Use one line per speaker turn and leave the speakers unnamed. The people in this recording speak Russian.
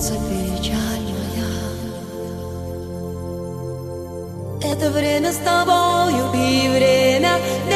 сердце печаль моя. Это время с тобою и время для